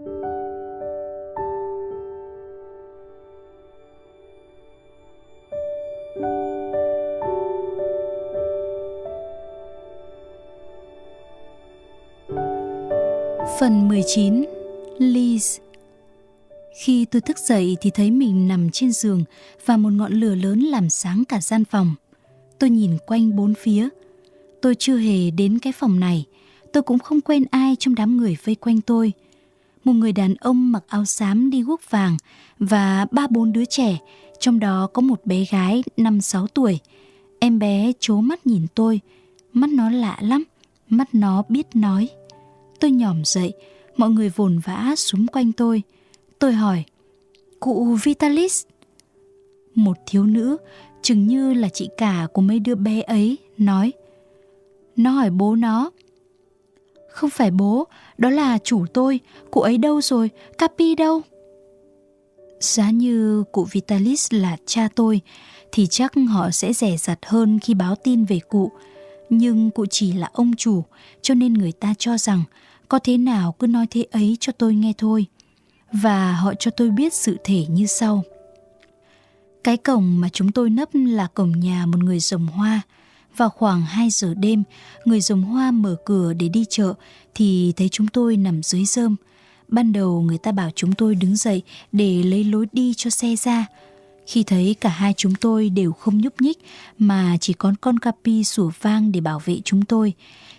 Phần 19 Liz Khi tôi thức dậy thì thấy mình nằm trên giường và một ngọn lửa lớn làm sáng cả gian phòng. Tôi nhìn quanh bốn phía. Tôi chưa hề đến cái phòng này. Tôi cũng không quen ai trong đám người vây quanh tôi. Một người đàn ông mặc áo xám đi guốc vàng và ba bốn đứa trẻ, trong đó có một bé gái năm sáu tuổi. Em bé chố mắt nhìn tôi, mắt nó lạ lắm, mắt nó biết nói. Tôi nhỏm dậy, mọi người vồn vã xúm quanh tôi. Tôi hỏi, cụ Vitalis? Một thiếu nữ, chừng như là chị cả của mấy đứa bé ấy, nói. Nó hỏi bố nó. Không phải bố, đó là chủ tôi, cụ ấy đâu rồi, Capi đâu? Giá như cụ Vitalis là cha tôi, thì chắc họ sẽ rẻ rặt hơn khi báo tin về cụ. Nhưng cụ chỉ là ông chủ, cho nên người ta cho rằng có thế nào cứ nói thế ấy cho tôi nghe thôi. Và họ cho tôi biết sự thể như sau. Cái cổng mà chúng tôi nấp là cổng nhà một người trồng hoa. Vào khoảng 2 giờ đêm, người dùng hoa mở cửa để đi chợ thì thấy chúng tôi nằm dưới rơm. Ban đầu người ta bảo chúng tôi đứng dậy để lấy lối đi cho xe ra. Khi thấy cả hai chúng tôi đều không nhúc nhích mà chỉ có con capi sủa vang để bảo vệ chúng tôi,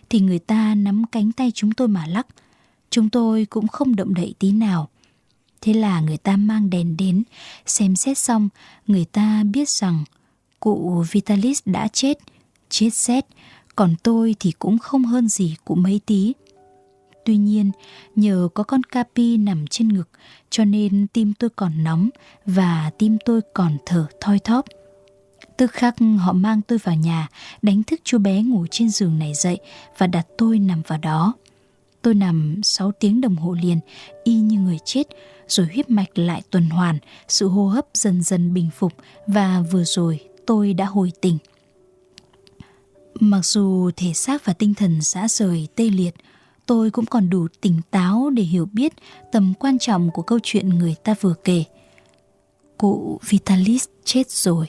thì người ta nắm cánh tay chúng tôi mà lắc. Chúng tôi cũng không động đậy tí nào. Thế là người ta mang đèn đến, xem xét xong, người ta biết rằng cụ Vitalis đã chết, chết xét, còn tôi thì cũng không hơn gì cụ mấy tí. Tuy nhiên, nhờ có con Capi nằm trên ngực, cho nên tim tôi còn nóng và tim tôi còn thở thoi thóp. Tức khắc họ mang tôi vào nhà, đánh thức chú bé ngủ trên giường này dậy và đặt tôi nằm vào đó. Tôi nằm 6 tiếng đồng hồ liền, y như người chết, rồi huyết mạch lại tuần hoàn, sự hô hấp dần dần bình phục và vừa rồi tôi đã hồi tỉnh. Mặc dù thể xác và tinh thần xã rời tê liệt, tôi cũng còn đủ tỉnh táo để hiểu biết tầm quan trọng của câu chuyện người ta vừa kể. Cụ Vitalis chết rồi.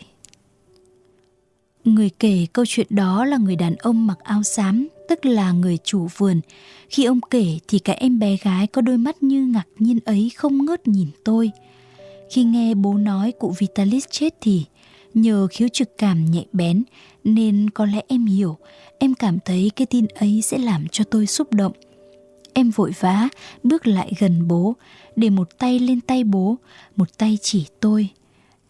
Người kể câu chuyện đó là người đàn ông mặc áo xám, tức là người chủ vườn. Khi ông kể thì cái em bé gái có đôi mắt như ngạc nhiên ấy không ngớt nhìn tôi. Khi nghe bố nói cụ Vitalis chết thì nhờ khiếu trực cảm nhạy bén nên có lẽ em hiểu, em cảm thấy cái tin ấy sẽ làm cho tôi xúc động. Em vội vã bước lại gần bố, để một tay lên tay bố, một tay chỉ tôi.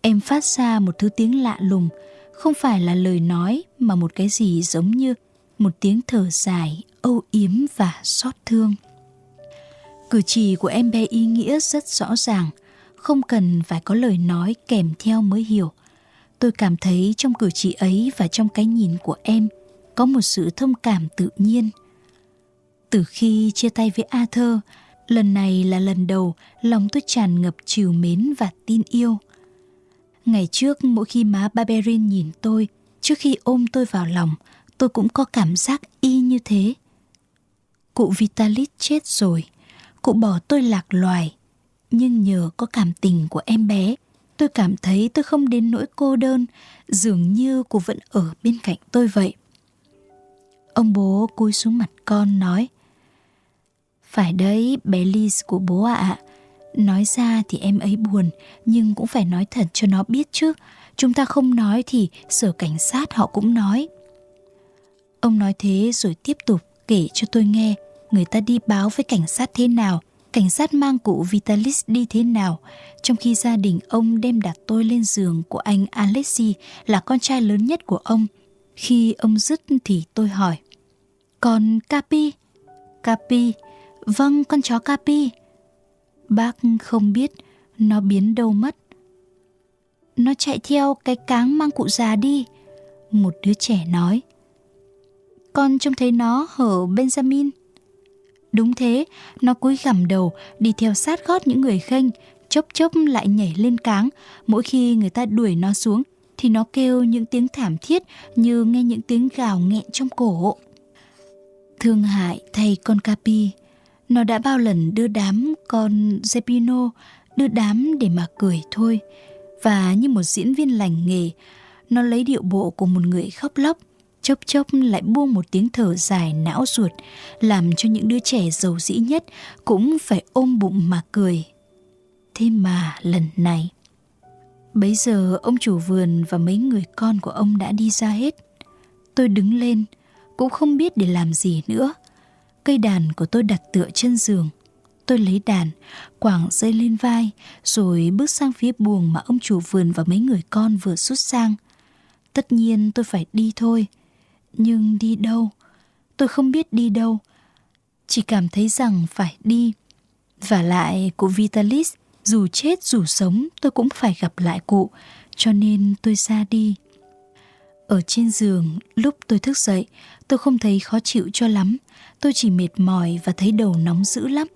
Em phát ra một thứ tiếng lạ lùng, không phải là lời nói mà một cái gì giống như một tiếng thở dài, âu yếm và xót thương. Cử chỉ của em bé ý nghĩa rất rõ ràng, không cần phải có lời nói kèm theo mới hiểu. Tôi cảm thấy trong cử chỉ ấy và trong cái nhìn của em có một sự thông cảm tự nhiên. Từ khi chia tay với Arthur, lần này là lần đầu lòng tôi tràn ngập chiều mến và tin yêu – Ngày trước mỗi khi má Barberin nhìn tôi, trước khi ôm tôi vào lòng, tôi cũng có cảm giác y như thế. Cụ Vitalis chết rồi, cụ bỏ tôi lạc loài. Nhưng nhờ có cảm tình của em bé, tôi cảm thấy tôi không đến nỗi cô đơn, dường như cô vẫn ở bên cạnh tôi vậy. Ông bố cúi xuống mặt con nói Phải đấy, bé Liz của bố ạ, à, Nói ra thì em ấy buồn, nhưng cũng phải nói thật cho nó biết chứ. Chúng ta không nói thì sở cảnh sát họ cũng nói. Ông nói thế rồi tiếp tục kể cho tôi nghe người ta đi báo với cảnh sát thế nào, cảnh sát mang cụ Vitalis đi thế nào, trong khi gia đình ông đem đặt tôi lên giường của anh Alexi là con trai lớn nhất của ông. Khi ông dứt thì tôi hỏi, còn Capi? Capi, vâng con chó Capi. Bác không biết nó biến đâu mất. Nó chạy theo cái cáng mang cụ già đi. Một đứa trẻ nói. Con trông thấy nó ở Benjamin. Đúng thế, nó cúi gằm đầu đi theo sát gót những người khênh, chốc chốc lại nhảy lên cáng. Mỗi khi người ta đuổi nó xuống thì nó kêu những tiếng thảm thiết như nghe những tiếng gào nghẹn trong cổ. Thương hại thay con Capi, Nó đã bao lần đưa đám con Zepino, đưa đám để mà cười thôi. Và như một diễn viên lành nghề, nó lấy điệu bộ của một người khóc lóc, chốc chốc lại buông một tiếng thở dài não ruột, làm cho những đứa trẻ giàu dĩ nhất cũng phải ôm bụng mà cười. Thế mà lần này... Bấy giờ ông chủ vườn và mấy người con của ông đã đi ra hết. Tôi đứng lên, cũng không biết để làm gì nữa. Cây đàn của tôi đặt tựa chân giường. Tôi lấy đàn, quảng dây lên vai, rồi bước sang phía buồng mà ông chủ vườn và mấy người con vừa xuất sang. Tất nhiên tôi phải đi thôi. Nhưng đi đâu? Tôi không biết đi đâu. Chỉ cảm thấy rằng phải đi. Và lại cụ Vitalis, dù chết dù sống tôi cũng phải gặp lại cụ, cho nên tôi ra đi. Ở trên giường, lúc tôi thức dậy, tôi không thấy khó chịu cho lắm. Tôi chỉ mệt mỏi và thấy đầu nóng dữ lắm.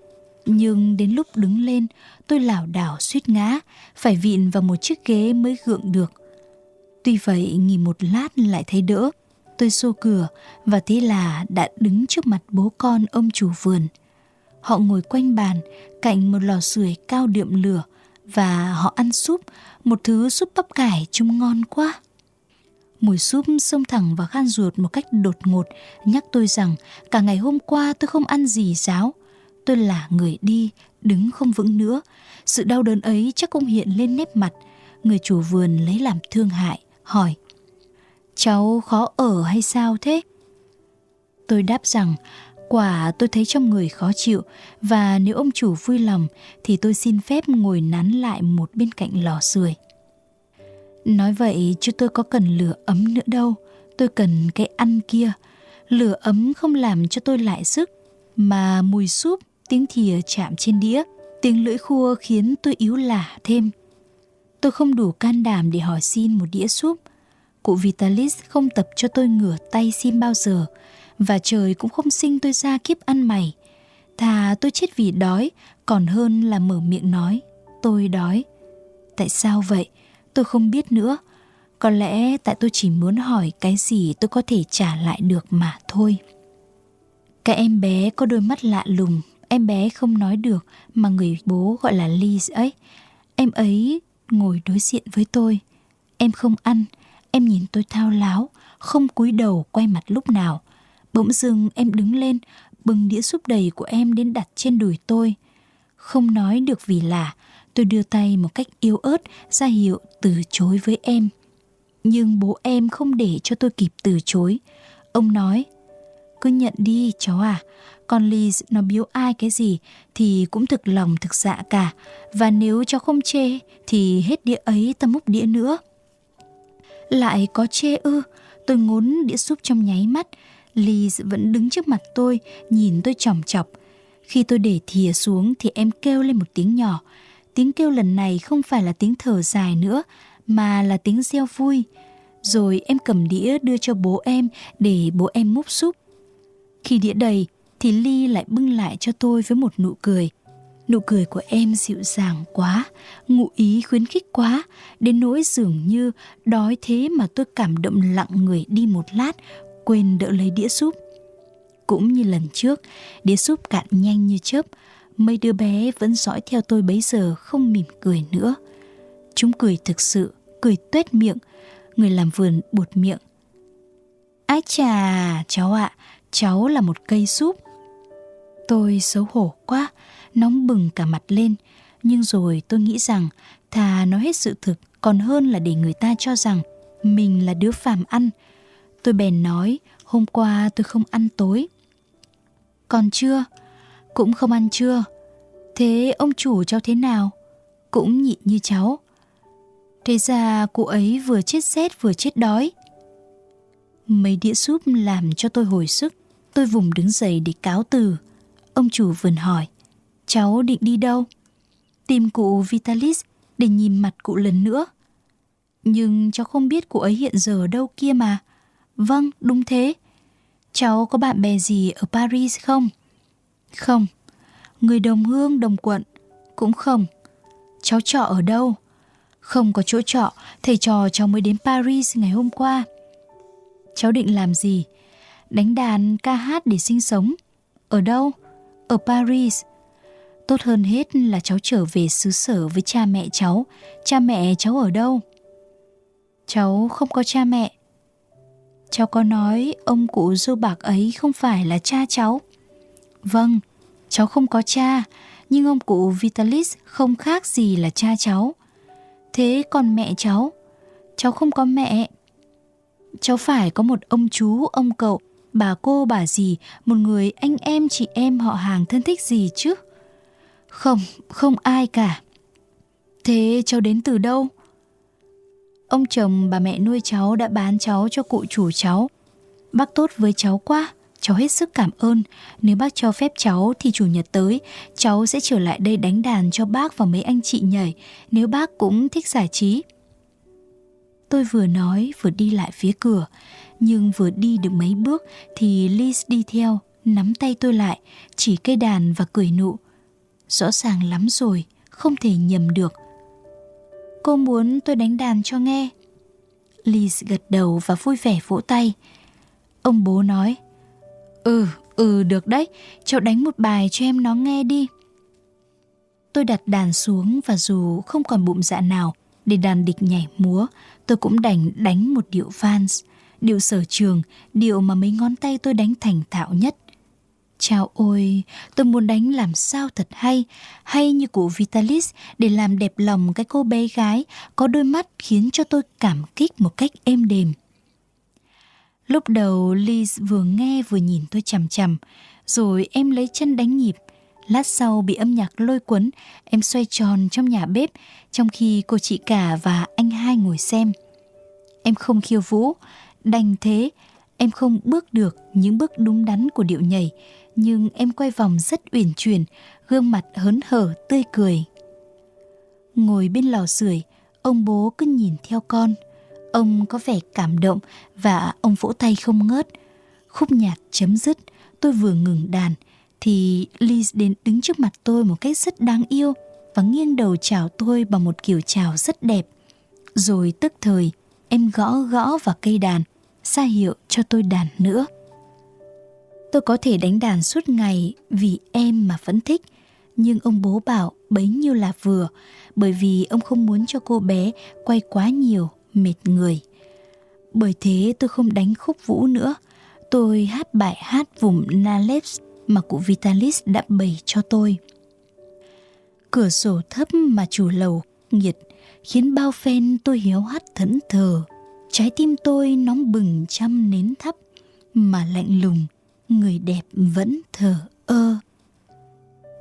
Nhưng đến lúc đứng lên, tôi lảo đảo suýt ngã, phải vịn vào một chiếc ghế mới gượng được. Tuy vậy, nghỉ một lát lại thấy đỡ. Tôi xô cửa và thế là đã đứng trước mặt bố con ông chủ vườn. Họ ngồi quanh bàn, cạnh một lò sưởi cao đượm lửa và họ ăn súp, một thứ súp bắp cải trông ngon quá. Mùi súp xông thẳng vào khan ruột một cách đột ngột, nhắc tôi rằng cả ngày hôm qua tôi không ăn gì ráo. Tôi là người đi, đứng không vững nữa. Sự đau đớn ấy chắc cũng hiện lên nét mặt. Người chủ vườn lấy làm thương hại, hỏi. Cháu khó ở hay sao thế? Tôi đáp rằng quả tôi thấy trong người khó chịu và nếu ông chủ vui lòng thì tôi xin phép ngồi nán lại một bên cạnh lò sưởi. Nói vậy chứ tôi có cần lửa ấm nữa đâu, tôi cần cái ăn kia. Lửa ấm không làm cho tôi lại sức, mà mùi súp, tiếng thìa chạm trên đĩa, tiếng lưỡi khua khiến tôi yếu lả thêm. Tôi không đủ can đảm để hỏi xin một đĩa súp. Cụ Vitalis không tập cho tôi ngửa tay xin bao giờ, và trời cũng không sinh tôi ra kiếp ăn mày. Thà tôi chết vì đói, còn hơn là mở miệng nói, tôi đói. Tại sao vậy? tôi không biết nữa có lẽ tại tôi chỉ muốn hỏi cái gì tôi có thể trả lại được mà thôi cái em bé có đôi mắt lạ lùng em bé không nói được mà người bố gọi là Liz ấy em ấy ngồi đối diện với tôi em không ăn em nhìn tôi thao láo không cúi đầu quay mặt lúc nào bỗng dưng em đứng lên bưng đĩa súp đầy của em đến đặt trên đùi tôi không nói được vì là Tôi đưa tay một cách yếu ớt ra hiệu từ chối với em. Nhưng bố em không để cho tôi kịp từ chối. Ông nói, cứ nhận đi cháu à, con Liz nó biếu ai cái gì thì cũng thực lòng thực dạ cả. Và nếu cháu không chê thì hết đĩa ấy ta múc đĩa nữa. Lại có chê ư, tôi ngốn đĩa súp trong nháy mắt. Liz vẫn đứng trước mặt tôi, nhìn tôi chòng chọc. Khi tôi để thìa xuống thì em kêu lên một tiếng nhỏ. Tiếng kêu lần này không phải là tiếng thở dài nữa, mà là tiếng reo vui. Rồi em cầm đĩa đưa cho bố em để bố em múc súp. Khi đĩa đầy thì Ly lại bưng lại cho tôi với một nụ cười. Nụ cười của em dịu dàng quá, ngụ ý khuyến khích quá, đến nỗi dường như đói thế mà tôi cảm động lặng người đi một lát, quên đỡ lấy đĩa súp. Cũng như lần trước, đĩa súp cạn nhanh như chớp, Mấy đứa bé vẫn dõi theo tôi bấy giờ không mỉm cười nữa. Chúng cười thực sự, cười tuét miệng, người làm vườn buột miệng. Ái chà, cháu ạ, cháu là một cây súp. Tôi xấu hổ quá, nóng bừng cả mặt lên, nhưng rồi tôi nghĩ rằng thà nói hết sự thực còn hơn là để người ta cho rằng mình là đứa phàm ăn. Tôi bèn nói, hôm qua tôi không ăn tối. Còn chưa? Cũng không ăn chưa Thế ông chủ cháu thế nào? Cũng nhịn như cháu Thế ra cụ ấy vừa chết rét vừa chết đói Mấy đĩa súp làm cho tôi hồi sức Tôi vùng đứng dậy để cáo từ Ông chủ vườn hỏi Cháu định đi đâu? Tìm cụ Vitalis để nhìn mặt cụ lần nữa Nhưng cháu không biết cụ ấy hiện giờ ở đâu kia mà Vâng, đúng thế Cháu có bạn bè gì ở Paris không? Không, người đồng hương đồng quận cũng không. Cháu trọ ở đâu? Không có chỗ trọ, thầy trò cháu mới đến Paris ngày hôm qua. Cháu định làm gì? Đánh đàn, ca hát để sinh sống. Ở đâu? Ở Paris. Tốt hơn hết là cháu trở về xứ sở với cha mẹ cháu. Cha mẹ cháu ở đâu? Cháu không có cha mẹ. Cháu có nói ông cụ dâu bạc ấy không phải là cha cháu. Vâng, cháu không có cha, nhưng ông cụ Vitalis không khác gì là cha cháu. Thế còn mẹ cháu? Cháu không có mẹ. Cháu phải có một ông chú, ông cậu, bà cô, bà gì một người anh em, chị em họ hàng thân thích gì chứ? Không, không ai cả. Thế cháu đến từ đâu? Ông chồng bà mẹ nuôi cháu đã bán cháu cho cụ chủ cháu. Bác tốt với cháu quá, cháu hết sức cảm ơn. Nếu bác cho phép cháu thì chủ nhật tới, cháu sẽ trở lại đây đánh đàn cho bác và mấy anh chị nhảy, nếu bác cũng thích giải trí. Tôi vừa nói vừa đi lại phía cửa, nhưng vừa đi được mấy bước thì Liz đi theo, nắm tay tôi lại, chỉ cây đàn và cười nụ. Rõ ràng lắm rồi, không thể nhầm được. Cô muốn tôi đánh đàn cho nghe. Liz gật đầu và vui vẻ vỗ tay. Ông bố nói, Ừ, ừ được đấy, cháu đánh một bài cho em nó nghe đi. Tôi đặt đàn xuống và dù không còn bụng dạ nào để đàn địch nhảy múa, tôi cũng đành đánh một điệu vans, điệu sở trường, điệu mà mấy ngón tay tôi đánh thành thạo nhất. Chào ôi, tôi muốn đánh làm sao thật hay, hay như của Vitalis để làm đẹp lòng cái cô bé gái có đôi mắt khiến cho tôi cảm kích một cách êm đềm. Lúc đầu Liz vừa nghe vừa nhìn tôi chằm chằm, rồi em lấy chân đánh nhịp. Lát sau bị âm nhạc lôi cuốn, em xoay tròn trong nhà bếp, trong khi cô chị cả và anh hai ngồi xem. Em không khiêu vũ, đành thế, em không bước được những bước đúng đắn của điệu nhảy, nhưng em quay vòng rất uyển chuyển, gương mặt hớn hở, tươi cười. Ngồi bên lò sưởi, ông bố cứ nhìn theo con. Ông có vẻ cảm động và ông vỗ tay không ngớt. Khúc nhạc chấm dứt, tôi vừa ngừng đàn thì Liz đến đứng trước mặt tôi một cách rất đáng yêu và nghiêng đầu chào tôi bằng một kiểu chào rất đẹp. Rồi tức thời, em gõ gõ vào cây đàn, ra hiệu cho tôi đàn nữa. Tôi có thể đánh đàn suốt ngày vì em mà vẫn thích, nhưng ông bố bảo bấy nhiêu là vừa, bởi vì ông không muốn cho cô bé quay quá nhiều, mệt người. Bởi thế tôi không đánh khúc vũ nữa, tôi hát bài hát vùng Naleps mà cụ Vitalis đã bày cho tôi. Cửa sổ thấp mà chủ lầu nhiệt khiến bao phen tôi hiếu hắt thẫn thờ. Trái tim tôi nóng bừng trăm nến thấp mà lạnh lùng, người đẹp vẫn thờ ơ.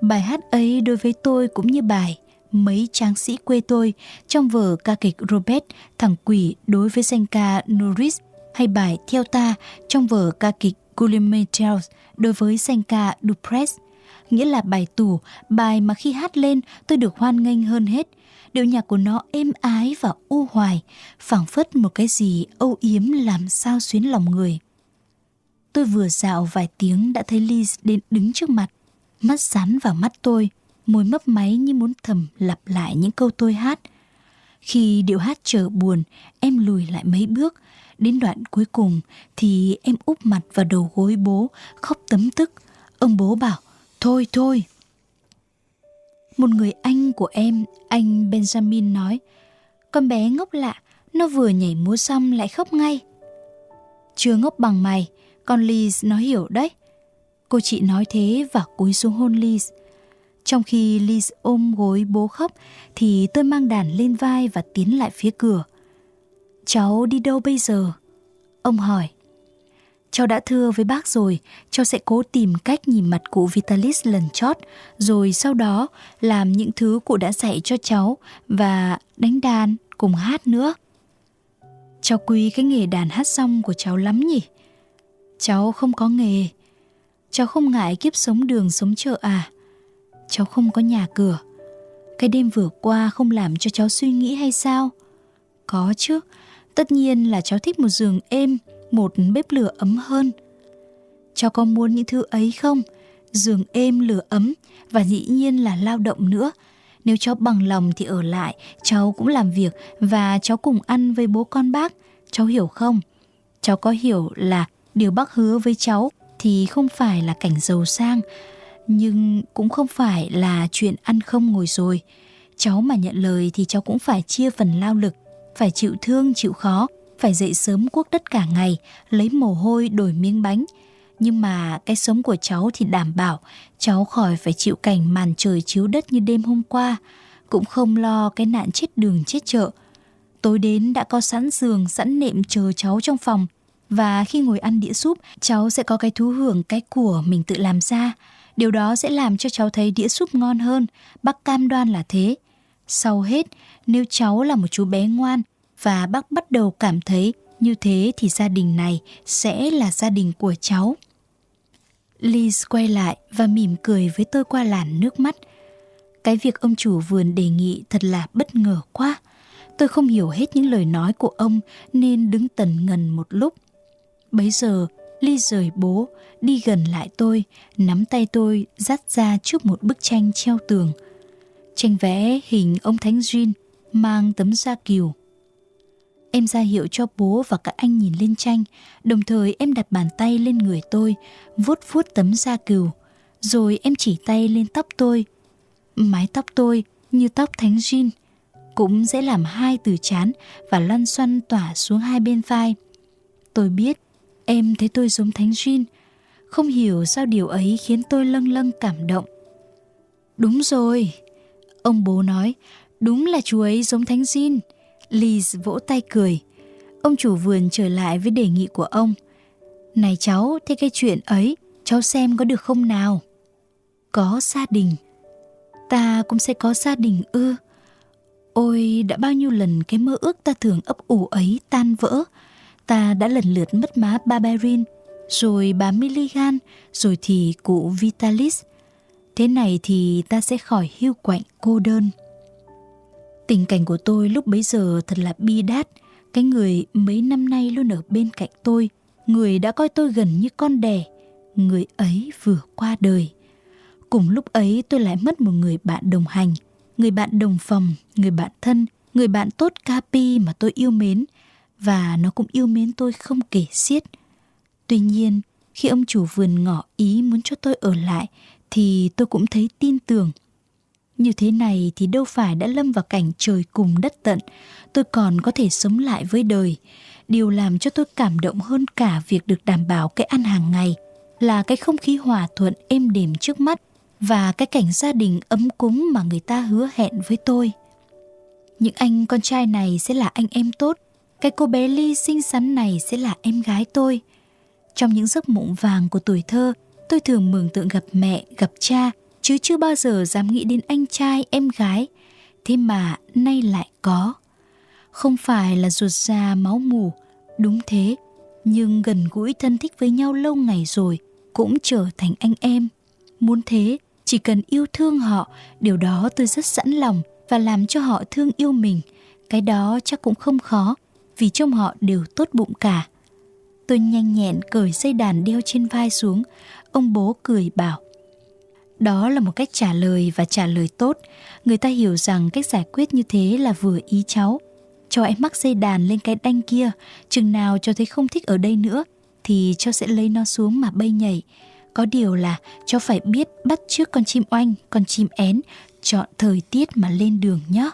Bài hát ấy đối với tôi cũng như bài mấy tráng sĩ quê tôi trong vở ca kịch Robert, thằng quỷ đối với danh ca Norris hay bài Theo ta trong vở ca kịch Guillaume đối với danh ca Dupress nghĩa là bài tủ, bài mà khi hát lên tôi được hoan nghênh hơn hết. Điệu nhạc của nó êm ái và u hoài, phảng phất một cái gì âu yếm làm sao xuyến lòng người. Tôi vừa dạo vài tiếng đã thấy Liz đến đứng trước mặt, mắt dán vào mắt tôi, môi mấp máy như muốn thầm lặp lại những câu tôi hát. Khi điệu hát trở buồn, em lùi lại mấy bước, đến đoạn cuối cùng thì em úp mặt vào đầu gối bố, khóc tấm tức. Ông bố bảo, thôi thôi. Một người anh của em, anh Benjamin nói, con bé ngốc lạ, nó vừa nhảy múa xong lại khóc ngay. Chưa ngốc bằng mày, con Liz nó hiểu đấy. Cô chị nói thế và cúi xuống hôn Liz. Trong khi Liz ôm gối bố khóc thì tôi mang đàn lên vai và tiến lại phía cửa. Cháu đi đâu bây giờ? Ông hỏi. Cháu đã thưa với bác rồi, cháu sẽ cố tìm cách nhìn mặt cụ Vitalis lần chót, rồi sau đó làm những thứ cụ đã dạy cho cháu và đánh đàn cùng hát nữa. Cháu quý cái nghề đàn hát xong của cháu lắm nhỉ? Cháu không có nghề. Cháu không ngại kiếp sống đường sống chợ à? Cháu không có nhà cửa. Cái đêm vừa qua không làm cho cháu suy nghĩ hay sao? Có chứ, tất nhiên là cháu thích một giường êm, một bếp lửa ấm hơn. Cháu có muốn những thứ ấy không? Giường êm lửa ấm và dĩ nhiên là lao động nữa. Nếu cháu bằng lòng thì ở lại, cháu cũng làm việc và cháu cùng ăn với bố con bác. Cháu hiểu không? Cháu có hiểu là điều bác hứa với cháu thì không phải là cảnh giàu sang Nhưng cũng không phải là chuyện ăn không ngồi rồi. Cháu mà nhận lời thì cháu cũng phải chia phần lao lực, phải chịu thương, chịu khó, phải dậy sớm cuốc đất cả ngày, lấy mồ hôi đổi miếng bánh. Nhưng mà cái sống của cháu thì đảm bảo cháu khỏi phải chịu cảnh màn trời chiếu đất như đêm hôm qua, cũng không lo cái nạn chết đường chết chợ. Tối đến đã có sẵn giường, sẵn nệm chờ cháu trong phòng. Và khi ngồi ăn đĩa súp, cháu sẽ có cái thú hưởng cái của mình tự làm ra. Điều đó sẽ làm cho cháu thấy đĩa súp ngon hơn, bác cam đoan là thế. Sau hết, nếu cháu là một chú bé ngoan và bác bắt đầu cảm thấy như thế thì gia đình này sẽ là gia đình của cháu. Liz quay lại và mỉm cười với tôi qua làn nước mắt. Cái việc ông chủ vườn đề nghị thật là bất ngờ quá. Tôi không hiểu hết những lời nói của ông nên đứng tần ngần một lúc. Bấy giờ, Ly rời bố, đi gần lại tôi, nắm tay tôi dắt ra trước một bức tranh treo tường. Tranh vẽ hình ông Thánh Duyên mang tấm da kiều. Em ra hiệu cho bố và các anh nhìn lên tranh, đồng thời em đặt bàn tay lên người tôi, vuốt vuốt tấm da cừu. Rồi em chỉ tay lên tóc tôi. Mái tóc tôi như tóc Thánh Duyên, cũng sẽ làm hai từ chán và lăn xoăn tỏa xuống hai bên vai. Tôi biết Em thấy tôi giống Thánh duyên Không hiểu sao điều ấy khiến tôi lâng lâng cảm động Đúng rồi Ông bố nói Đúng là chú ấy giống Thánh Jin. Liz vỗ tay cười. Ông chủ vườn trở lại với đề nghị của ông. Này cháu, thế cái chuyện ấy Cháu xem có được không nào? Có gia đình. Ta cũng sẽ có gia đình ư. Ôi đã bao nhiêu lần cái mơ ước ta thường ấp ủ ấy tan vỡ. Ta đã lần lượt mất má Barberin, rồi bà Milligan, rồi thì cụ Vitalis. Thế này thì ta sẽ khỏi hưu quạnh cô đơn. Tình cảnh của tôi lúc bấy giờ thật là bi đát. Cái người mấy năm nay luôn ở bên cạnh tôi, người đã coi tôi gần như con đẻ, người ấy vừa qua đời. Cùng lúc ấy tôi lại mất một người bạn đồng hành, người bạn đồng phòng, người bạn thân, người bạn tốt capi mà tôi yêu mến, và nó cũng yêu mến tôi không kể xiết. Tuy nhiên, khi ông chủ vườn ngỏ ý muốn cho tôi ở lại thì tôi cũng thấy tin tưởng. Như thế này thì đâu phải đã lâm vào cảnh trời cùng đất tận, tôi còn có thể sống lại với đời. Điều làm cho tôi cảm động hơn cả việc được đảm bảo cái ăn hàng ngày là cái không khí hòa thuận êm đềm trước mắt và cái cảnh gia đình ấm cúng mà người ta hứa hẹn với tôi. Những anh con trai này sẽ là anh em tốt cái cô bé Ly xinh xắn này sẽ là em gái tôi. Trong những giấc mộng vàng của tuổi thơ, tôi thường mường tượng gặp mẹ, gặp cha, chứ chưa bao giờ dám nghĩ đến anh trai, em gái. Thế mà nay lại có. Không phải là ruột già máu mù, đúng thế, nhưng gần gũi thân thích với nhau lâu ngày rồi cũng trở thành anh em. Muốn thế, chỉ cần yêu thương họ, điều đó tôi rất sẵn lòng và làm cho họ thương yêu mình. Cái đó chắc cũng không khó vì trong họ đều tốt bụng cả. Tôi nhanh nhẹn cởi dây đàn đeo trên vai xuống, ông bố cười bảo. Đó là một cách trả lời và trả lời tốt. Người ta hiểu rằng cách giải quyết như thế là vừa ý cháu. Cho em mắc dây đàn lên cái đanh kia, chừng nào cho thấy không thích ở đây nữa thì cho sẽ lấy nó xuống mà bay nhảy. Có điều là cho phải biết bắt trước con chim oanh, con chim én, chọn thời tiết mà lên đường nhé.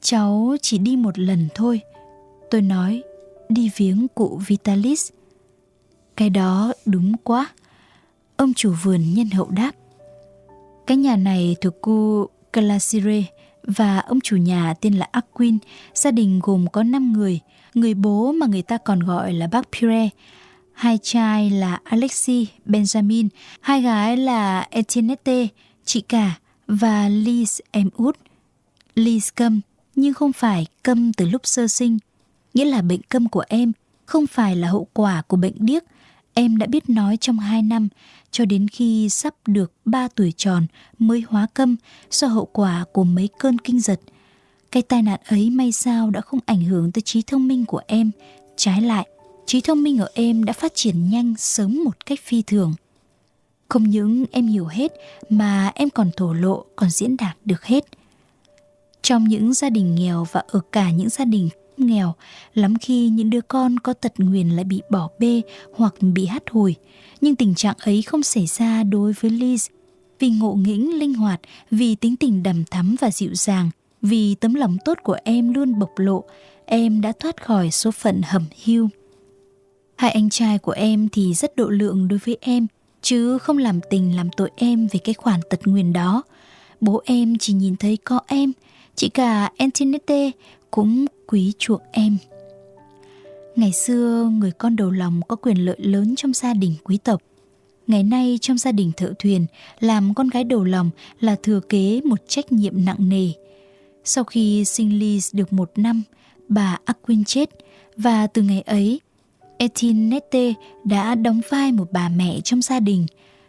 Cháu chỉ đi một lần thôi, Tôi nói đi viếng cụ Vitalis. Cái đó đúng quá. Ông chủ vườn nhân hậu đáp. Cái nhà này thuộc cô Calasire và ông chủ nhà tên là Aquin. Gia đình gồm có 5 người. Người bố mà người ta còn gọi là bác Pierre. Hai trai là Alexis, Benjamin. Hai gái là Etiennette, chị cả và Liz em út. Liz câm nhưng không phải câm từ lúc sơ sinh nghĩa là bệnh câm của em không phải là hậu quả của bệnh điếc. Em đã biết nói trong 2 năm, cho đến khi sắp được 3 tuổi tròn mới hóa câm do hậu quả của mấy cơn kinh giật. Cái tai nạn ấy may sao đã không ảnh hưởng tới trí thông minh của em. Trái lại, trí thông minh ở em đã phát triển nhanh sớm một cách phi thường. Không những em hiểu hết mà em còn thổ lộ, còn diễn đạt được hết. Trong những gia đình nghèo và ở cả những gia đình nghèo, lắm khi những đứa con có tật nguyền lại bị bỏ bê hoặc bị hắt hủi. Nhưng tình trạng ấy không xảy ra đối với Liz. Vì ngộ nghĩnh, linh hoạt, vì tính tình đầm thắm và dịu dàng, vì tấm lòng tốt của em luôn bộc lộ, em đã thoát khỏi số phận hầm hiu. Hai anh trai của em thì rất độ lượng đối với em, chứ không làm tình làm tội em về cái khoản tật nguyền đó. Bố em chỉ nhìn thấy có em, chị cả Antinete cũng quý chuộng em. Ngày xưa, người con đầu lòng có quyền lợi lớn trong gia đình quý tộc. Ngày nay trong gia đình thợ thuyền, làm con gái đầu lòng là thừa kế một trách nhiệm nặng nề. Sau khi sinh Liz được một năm, bà Aquin chết và từ ngày ấy, Etinette đã đóng vai một bà mẹ trong gia đình.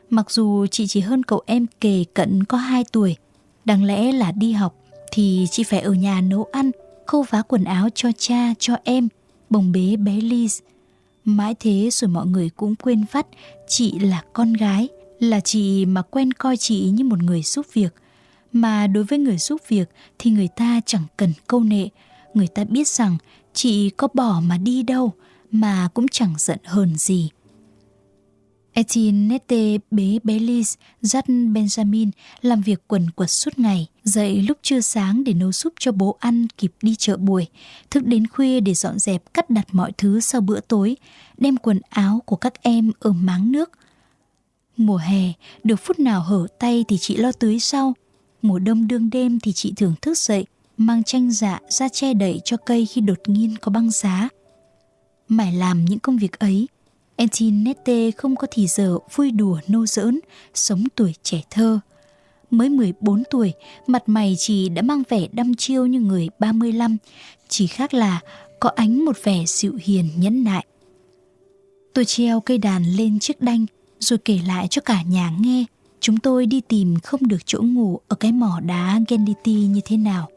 Mặc dù chị chỉ hơn cậu em kề cận có 2 tuổi, đáng lẽ là đi học thì chị phải ở nhà nấu ăn, khâu vá quần áo cho cha, cho em, bồng bế bé Liz. Mãi thế rồi mọi người cũng quên phát chị là con gái, là chị mà quen coi chị như một người giúp việc. Mà đối với người giúp việc thì người ta chẳng cần câu nệ, người ta biết rằng chị có bỏ mà đi đâu mà cũng chẳng giận hờn gì. Etienne bế bé Liz dắt Benjamin làm việc quần quật suốt ngày, dậy lúc trưa sáng để nấu súp cho bố ăn kịp đi chợ buổi, thức đến khuya để dọn dẹp cắt đặt mọi thứ sau bữa tối, đem quần áo của các em ở máng nước. Mùa hè, được phút nào hở tay thì chị lo tưới sau, mùa đông đương đêm thì chị thường thức dậy, mang tranh dạ ra che đậy cho cây khi đột nhiên có băng giá. Mải làm những công việc ấy, Antinette không có thì giờ vui đùa nô giỡn, sống tuổi trẻ thơ. Mới 14 tuổi, mặt mày chị đã mang vẻ đăm chiêu như người 35, chỉ khác là có ánh một vẻ dịu hiền nhẫn nại. Tôi treo cây đàn lên chiếc đanh, rồi kể lại cho cả nhà nghe chúng tôi đi tìm không được chỗ ngủ ở cái mỏ đá Gendity như thế nào.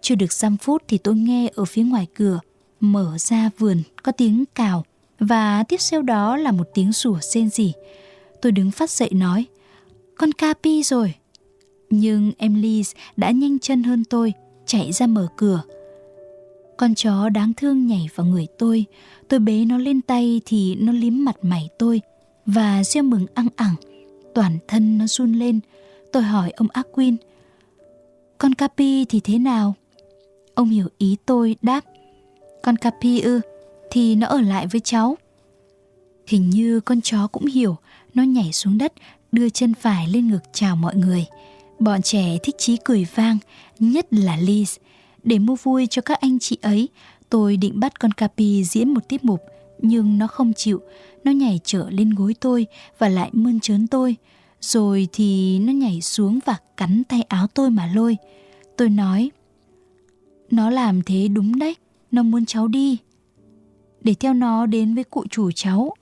Chưa được 5 phút thì tôi nghe ở phía ngoài cửa, mở ra vườn có tiếng cào, và tiếp theo đó là một tiếng rủa rên rỉ. Tôi đứng phát dậy nói, con Capi rồi. Nhưng em Liz đã nhanh chân hơn tôi, chạy ra mở cửa. Con chó đáng thương nhảy vào người tôi, tôi bế nó lên tay thì nó liếm mặt mày tôi và gieo mừng ăn ẳng. Toàn thân nó run lên. Tôi hỏi ông Aquin, con Capi thì thế nào? Ông hiểu ý tôi đáp, con Capi ư? Thì nó ở lại với cháu. Hình như con chó cũng hiểu, nó nhảy xuống đất, đưa chân phải lên ngực chào mọi người. Bọn trẻ thích chí cười vang, nhất là Liz. Để mua vui cho các anh chị ấy, tôi định bắt con Capi diễn một tiết mục, nhưng nó không chịu. Nó nhảy trở lên gối tôi và lại mơn trớn tôi. Rồi thì nó nhảy xuống và cắn tay áo tôi mà lôi. Tôi nói, nó làm thế đúng đấy, nó muốn cháu đi để theo nó đến với cụ chủ cháu.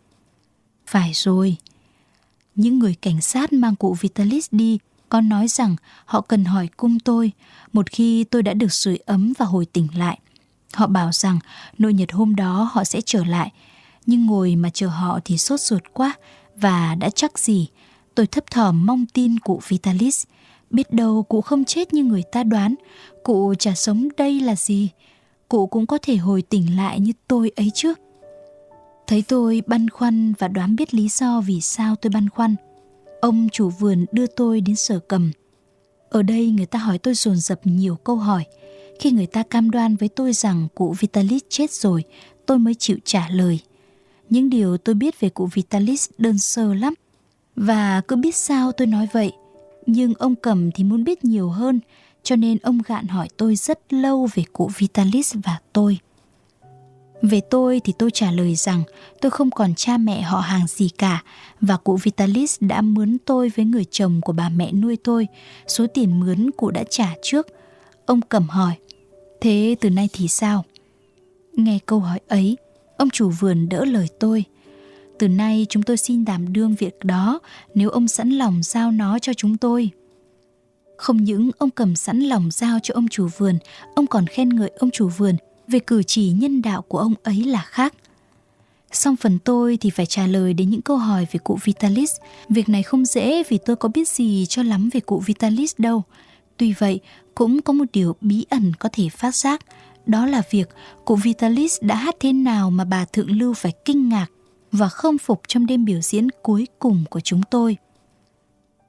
Phải rồi. Những người cảnh sát mang cụ Vitalis đi có nói rằng họ cần hỏi cung tôi một khi tôi đã được sưởi ấm và hồi tỉnh lại. Họ bảo rằng nội nhật hôm đó họ sẽ trở lại, nhưng ngồi mà chờ họ thì sốt ruột quá và đã chắc gì. Tôi thấp thỏm mong tin cụ Vitalis. Biết đâu cụ không chết như người ta đoán, cụ chả sống đây là gì cụ cũng có thể hồi tỉnh lại như tôi ấy trước. Thấy tôi băn khoăn và đoán biết lý do vì sao tôi băn khoăn, ông chủ vườn đưa tôi đến sở cầm. Ở đây người ta hỏi tôi dồn dập nhiều câu hỏi. Khi người ta cam đoan với tôi rằng cụ Vitalis chết rồi, tôi mới chịu trả lời. Những điều tôi biết về cụ Vitalis đơn sơ lắm. Và cứ biết sao tôi nói vậy. Nhưng ông cầm thì muốn biết nhiều hơn, cho nên ông gạn hỏi tôi rất lâu về cụ Vitalis và tôi. Về tôi thì tôi trả lời rằng tôi không còn cha mẹ họ hàng gì cả và cụ Vitalis đã mướn tôi với người chồng của bà mẹ nuôi tôi. Số tiền mướn cụ đã trả trước. Ông cầm hỏi, thế từ nay thì sao? Nghe câu hỏi ấy, ông chủ vườn đỡ lời tôi. Từ nay chúng tôi xin đảm đương việc đó nếu ông sẵn lòng giao nó cho chúng tôi. Không những ông cầm sẵn lòng giao cho ông chủ vườn, ông còn khen ngợi ông chủ vườn về cử chỉ nhân đạo của ông ấy là khác. Xong phần tôi thì phải trả lời đến những câu hỏi về cụ Vitalis. Việc này không dễ vì tôi có biết gì cho lắm về cụ Vitalis đâu. Tuy vậy, cũng có một điều bí ẩn có thể phát giác. đó là việc cụ Vitalis đã hát thế nào mà bà thượng lưu phải kinh ngạc và không phục trong đêm biểu diễn cuối cùng của chúng tôi.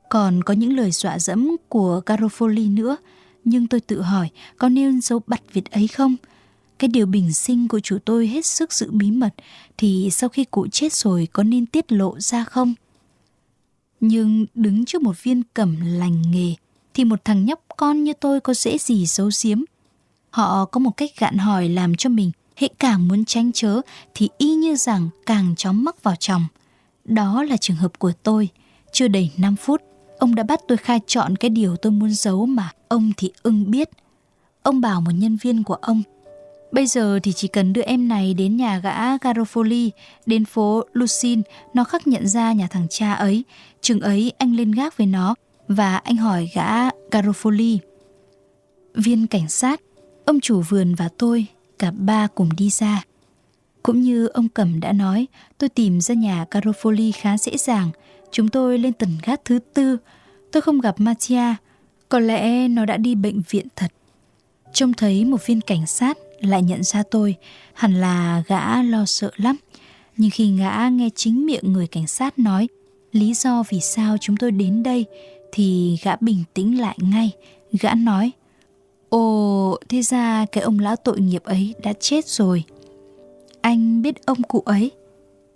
Còn có những lời dọa dẫm của Garofoli nữa, nhưng tôi tự hỏi có nên giấu bặt việc ấy không? Cái điều bình sinh của chủ tôi hết sức giữ bí mật thì sau khi cụ chết rồi có nên tiết lộ ra không? Nhưng đứng trước một viên cẩm lành nghề thì một thằng nhóc con như tôi có dễ gì giấu giếm. Họ có một cách gạn hỏi làm cho mình hệ càng muốn tránh chớ thì y như rằng càng chóng mắc vào chồng. Đó là trường hợp của tôi. Chưa đầy 5 phút, ông đã bắt tôi khai chọn cái điều tôi muốn giấu mà ông thì ưng biết. Ông bảo một nhân viên của ông Bây giờ thì chỉ cần đưa em này đến nhà gã Garofoli, đến phố Lucin, nó khắc nhận ra nhà thằng cha ấy. Chừng ấy anh lên gác với nó và anh hỏi gã Garofoli. Viên cảnh sát, ông chủ vườn và tôi, cả ba cùng đi ra. Cũng như ông Cẩm đã nói, tôi tìm ra nhà Garofoli khá dễ dàng. Chúng tôi lên tầng gác thứ tư. Tôi không gặp Matia. Có lẽ nó đã đi bệnh viện thật. Trông thấy một viên cảnh sát lại nhận ra tôi, hẳn là gã lo sợ lắm. Nhưng khi gã nghe chính miệng người cảnh sát nói lý do vì sao chúng tôi đến đây thì gã bình tĩnh lại ngay. Gã nói, Ồ, thế ra cái ông lão tội nghiệp ấy đã chết rồi. Anh biết ông cụ ấy?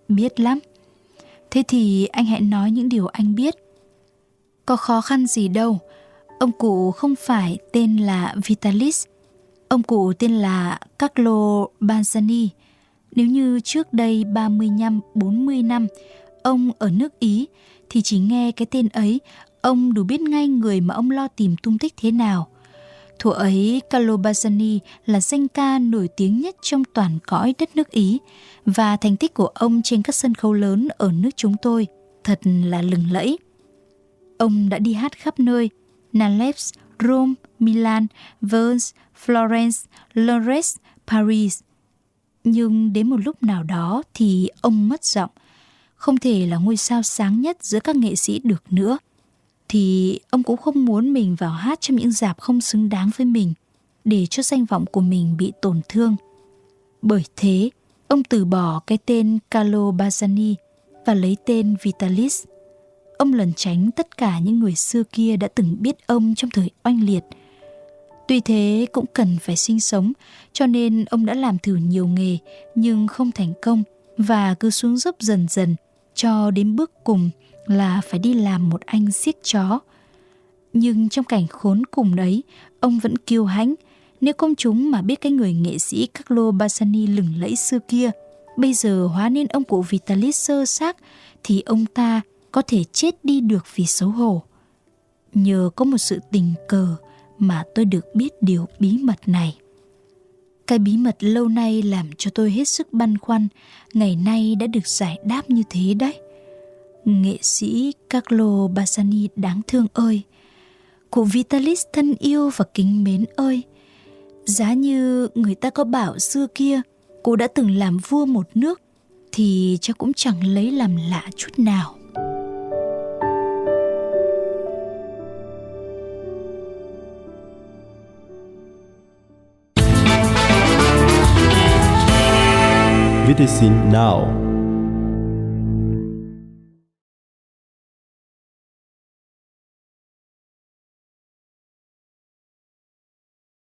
Biết lắm. Thế thì anh hãy nói những điều anh biết. Có khó khăn gì đâu. Ông cụ không phải tên là Vitalis. Ông cụ tên là Carlo Banzani. Nếu như trước đây 35-40 năm, ông ở nước Ý thì chỉ nghe cái tên ấy, ông đủ biết ngay người mà ông lo tìm tung tích thế nào – Thuở ấy, Carlo Bazzani là danh ca nổi tiếng nhất trong toàn cõi đất nước Ý và thành tích của ông trên các sân khấu lớn ở nước chúng tôi thật là lừng lẫy. Ông đã đi hát khắp nơi, Naples, Rome, Milan, Venice, Florence, Lourdes, Paris. Nhưng đến một lúc nào đó thì ông mất giọng, không thể là ngôi sao sáng nhất giữa các nghệ sĩ được nữa – thì ông cũng không muốn mình vào hát trong những dạp không xứng đáng với mình để cho danh vọng của mình bị tổn thương. Bởi thế, ông từ bỏ cái tên Carlo Bazzani và lấy tên Vitalis. Ông lẩn tránh tất cả những người xưa kia đã từng biết ông trong thời oanh liệt. Tuy thế cũng cần phải sinh sống, cho nên ông đã làm thử nhiều nghề nhưng không thành công và cứ xuống dốc dần dần cho đến bước cùng là phải đi làm một anh siết chó. Nhưng trong cảnh khốn cùng đấy, ông vẫn kiêu hãnh. Nếu công chúng mà biết cái người nghệ sĩ Carlo Bassani lừng lẫy xưa kia, bây giờ hóa nên ông cụ Vitalis sơ xác, thì ông ta có thể chết đi được vì xấu hổ. Nhờ có một sự tình cờ mà tôi được biết điều bí mật này. Cái bí mật lâu nay làm cho tôi hết sức băn khoăn, ngày nay đã được giải đáp như thế đấy. Nghệ sĩ Carlo Bassani đáng thương ơi, cụ Vitalis thân yêu và kính mến ơi, giá như người ta có bảo xưa kia cụ đã từng làm vua một nước thì chắc cũng chẳng lấy làm lạ chút nào. VTC Now